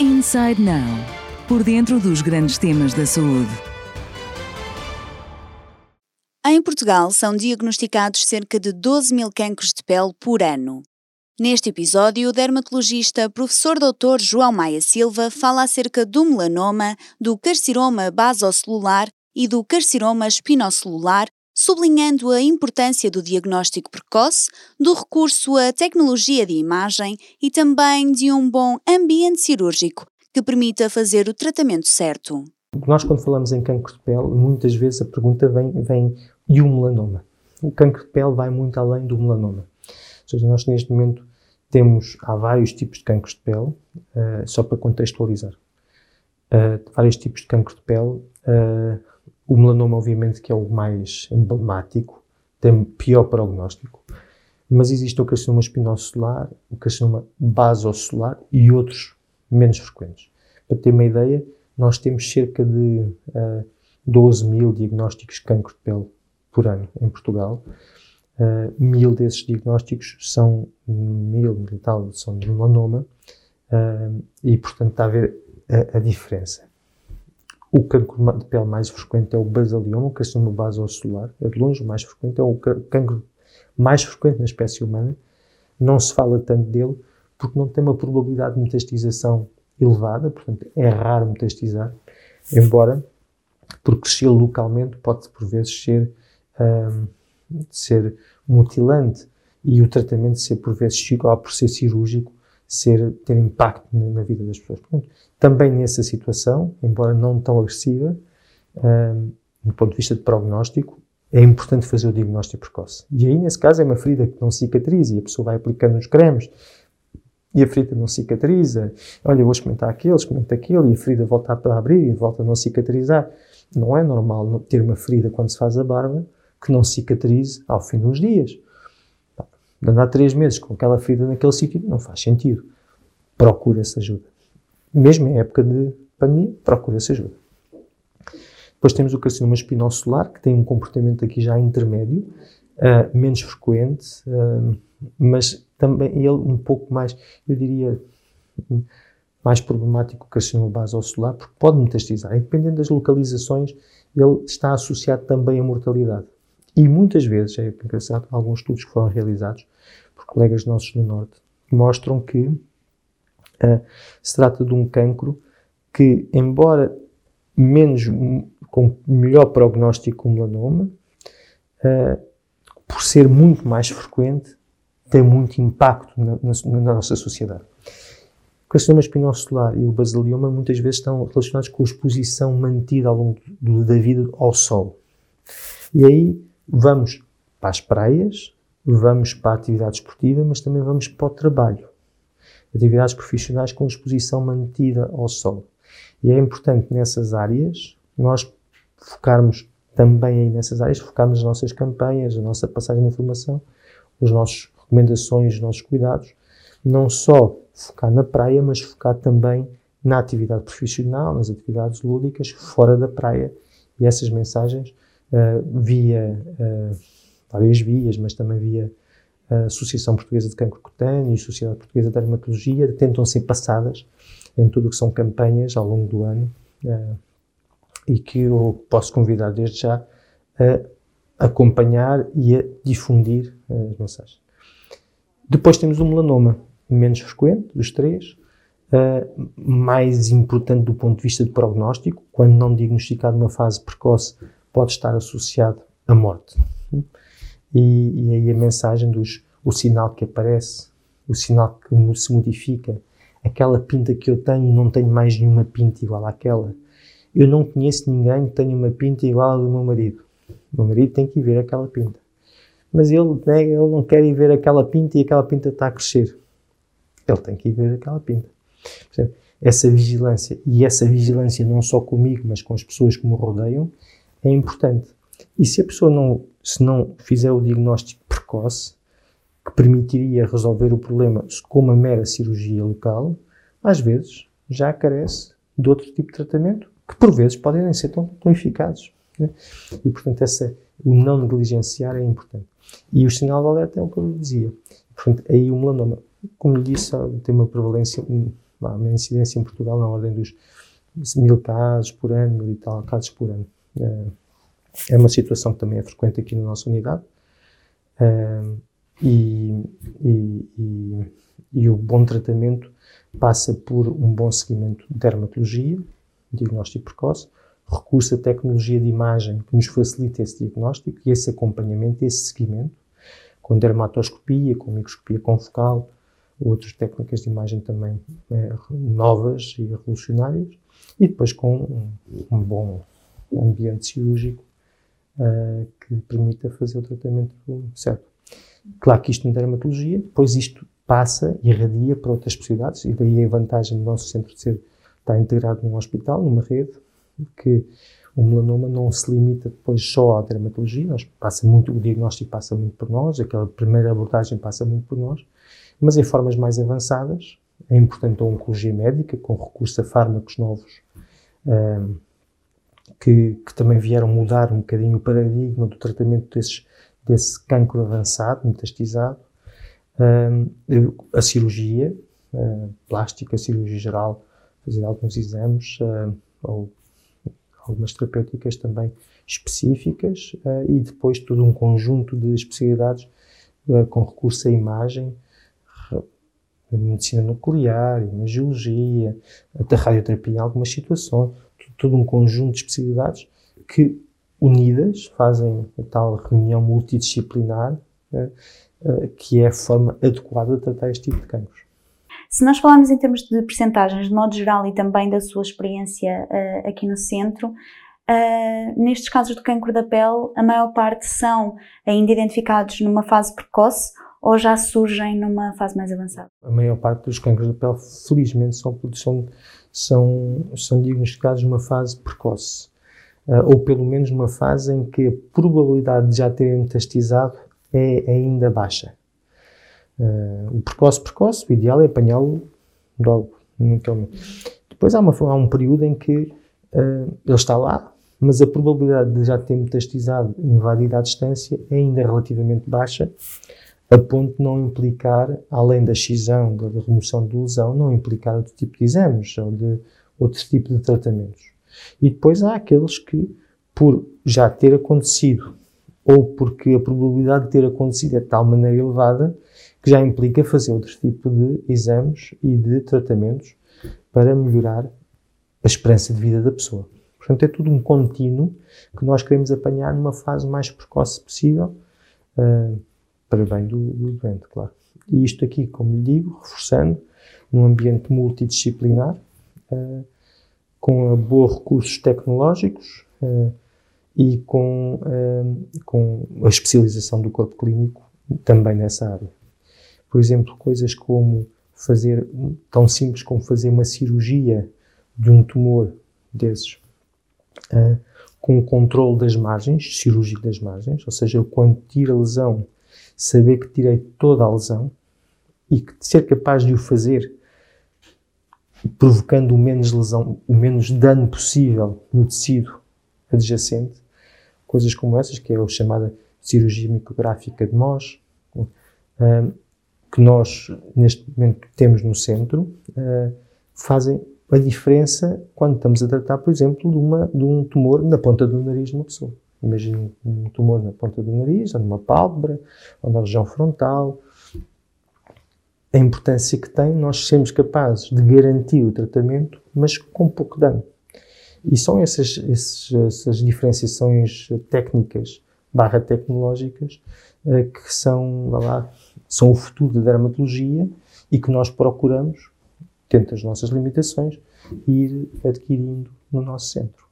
Inside Now por dentro dos grandes temas da saúde. Em Portugal são diagnosticados cerca de 12 mil cancros de pele por ano. Neste episódio, o dermatologista professor Dr. João Maia Silva fala acerca do melanoma, do carcinoma basocelular e do carcinoma espinocelular, sublinhando a importância do diagnóstico precoce, do recurso à tecnologia de imagem e também de um bom ambiente cirúrgico que permita fazer o tratamento certo. Nós, quando falamos em cancro de pele, muitas vezes a pergunta vem, vem e o melanoma? O cancro de pele vai muito além do melanoma. Ou seja, nós neste momento temos, há vários tipos de cancros de pele, uh, só para contextualizar. Uh, vários tipos de cancro de pele. Uh, o melanoma, obviamente, que é o mais emblemático, tem pior prognóstico. Mas existe o carcinoma espinocelular, o carcinoma basocelular e outros menos frequentes. Para ter uma ideia, nós temos cerca de uh, 12 mil diagnósticos de cancro de pele por ano em Portugal. Uh, mil desses diagnósticos são mil e tal são de melanoma uh, e portanto está a ver a, a, diferença. O cancro de pele mais frequente é o basalioma, o carcinoma basocelular, é de longe o mais frequente, é o cancro mais frequente na espécie humana. Não se fala tanto dele porque não tem uma probabilidade de metastização elevada, portanto é raro metastizar, embora porque se ele localmente pode por vezes ser um, ser mutilante e o tratamento ser por vezes igual por ser cirúrgico, ser, ter impacto na, vida das pessoas. Portanto, também nessa situação, embora não tão agressiva, um, do ponto de vista de prognóstico, é importante fazer o diagnóstico precoce. E aí, nesse caso, é uma ferida que não cicatriza e a pessoa vai aplicando os cremes e a ferida não cicatriza. Olha, vou experimentar aquele, experimento aquele e a ferida volta a abrir e volta a não cicatrizar. Não é normal ter uma ferida quando se faz a barba que não cicatrize ao fim uns dias. Andar três meses com aquela ferida naquele sítio não faz sentido. Procura essa ajuda. Mesmo em época de pandemia, procura essa ajuda. Depois temos o carcinoma espinocelular, que tem um comportamento aqui já intermédio, uh, menos frequente, uh, mas também ele um pouco mais, eu diria, mais problemático que o carcinoma basocelular, porque pode metastizar. E dependendo das localizações, ele está associado também à mortalidade. E muitas vezes, é engraçado, alguns estudos que foram realizados por colegas nossos do Norte mostram que uh, se trata de um cancro que, embora menos, com melhor prognóstico que o melanoma, uh, por ser muito mais frequente, tem muito impacto na, na, na nossa sociedade. O carcinoma espinocelular e o basalioma muitas vezes estão relacionados com a exposição mantida ao longo do, da vida ao sol. E aí vamos para as praias, vamos para a atividade esportiva, mas também vamos para o trabalho. Atividades profissionais com exposição mantida ao sol. E é importante nessas áreas nós focarmos também aí nessas áreas, focarmos as nossas campanhas, a nossa passagem de informação, as nossas recomendações, os nossos cuidados, não só focar na praia, mas focar também na atividade profissional, nas atividades lúdicas, fora da praia. E essas mensagens uh, via uh, várias vias, mas também via a Associação Portuguesa de Cancro Cutâneo e Sociedade Portuguesa de Dermatologia, tentam ser passadas em tudo o que são campanhas ao longo do ano uh, e que eu posso convidar desde já a acompanhar e a difundir as mensagens. Depois temos o melanoma, menos frequente dos três, uh, mais importante do ponto de vista de prognóstico, quando não diagnosticado numa fase precoce, pode estar associado à morte. E, e aí a mensagem dos o sinal que aparece, o sinal que se modifica, aquela pinta que eu tenho, não tenho mais nenhuma pinta igual àquela. Eu não conheço ninguém que tenha uma pinta igual à do meu marido. O meu marido tem que ir ver aquela pinta. Mas ele, né, ele não quer ir ver aquela pinta e aquela pinta está a crescer. Ele tem que ir ver aquela pinta. Essa vigilância, e essa vigilância não só comigo, mas com as pessoas que me rodeiam, é importante. E se a pessoa não, se não fizer o diagnóstico precoce, que permitiria resolver o problema com uma mera cirurgia local, às vezes já carece de outro tipo de tratamento, que por vezes podem nem ser tão, tão eficazes. Né? E, portanto, essa, o não negligenciar é importante. E o sinal de alerta é o que eu dizia. Portanto, aí o melanoma, como lhe disse, tem uma prevalência uma incidência em Portugal na ordem dos mil casos por ano, mil e tal casos por ano. É uma situação que também é frequente aqui na nossa unidade. E, e, e, e, o bom tratamento passa por um bom seguimento de dermatologia, diagnóstico precoce, recurso à tecnologia de imagem que nos facilita esse diagnóstico e esse acompanhamento, esse seguimento, com dermatoscopia, com microscopia confocal, outras técnicas de imagem também é, novas e revolucionárias, e depois com um, um bom ambiente cirúrgico uh, que permita fazer o tratamento certo. Claro que isto na dermatologia, depois isto passa e irradia para outras especialidades, e daí a vantagem do nosso centro de ser estar integrado num hospital, numa rede, que o melanoma não se limita depois só à dermatologia, nós passa muito, o diagnóstico passa muito por nós, aquela primeira abordagem passa muito por nós, mas em formas mais avançadas, é importante a oncologia médica, com recurso a fármacos novos, um, que, que, também vieram mudar um bocadinho o paradigma do tratamento desses, desse cancro avançado, metastizado, um, a cirurgia uh, plástica, a cirurgia geral, fazer alguns exames, uh, ou algumas terapêuticas também específicas, uh, e depois todo um conjunto de especialidades com recurso à imagem, a medicina nuclear, imagiologia, a radioterapia em algumas situações, todo um conjunto de especialidades que, unidas, fazem a tal reunião multidisciplinar, né, eh, que é a forma adequada de tratar este tipo de cancros. Se nós falarmos em termos de percentagens, de modo geral, e também da sua experiência uh, aqui no centro, uh, nestes casos do cancro da pele, a maior parte são ainda identificados numa fase precoce ou já surgem numa fase mais avançada? A maior parte dos cancros da pele, felizmente, são, são, são, são diagnosticados numa fase precoce. Uh, ou pelo menos numa fase em que a probabilidade de já terem metastizado é ainda baixa. Uh, o precoce, precoce, o ideal é apanhá-lo logo, Depois há, uma, há, um período em que uh, ele está lá, mas a probabilidade de já ter metastizado invadido à distância é ainda relativamente baixa, a ponto de não implicar, além da excisão, da remoção de lesão, não implicar outro tipo de exames ou de outro tipo de tratamentos. E depois há aqueles que, por já ter acontecido, ou porque a probabilidade de ter acontecido é de tal maneira elevada, que já implica fazer outro tipo de exames e de tratamentos para melhorar a esperança de vida da pessoa. Portanto, é tudo um contínuo que nós queremos apanhar numa fase mais precoce possível. Uh, para bem do, do doente, claro. E isto aqui, como lhe digo, reforçando, num ambiente multidisciplinar, uh, com bons recursos tecnológicos uh, e com, uh, com a especialização do corpo clínico também nessa área. Por exemplo, coisas como fazer, tão simples como fazer uma cirurgia de um tumor desses, com o controle das margens, cirúrgico das margens, ou seja, quando tira a lesão saber que tirei toda a lesão e que ser capaz de o fazer provocando o menos lesão, o menos dano possível no tecido adjacente, coisas como essas, que é a chamada cirurgia micrográfica de Mohs, que nós neste momento temos no centro, ah, fazem a diferença quando estamos a tratar, por exemplo, de, uma, de um tumor na ponta do nariz de uma pessoa. Imagine um tumor na ponta do nariz, ou numa pálpebra, ou na região frontal. A importância que tem nós sermos capazes de garantir o tratamento, mas com pouco dano. E são essas, essas, essas diferenciações técnicas barra tecnológicas eh, que são, lá, são o futuro da dermatologia e que nós procuramos, dentro das nossas limitações, ir adquirindo no nosso centro.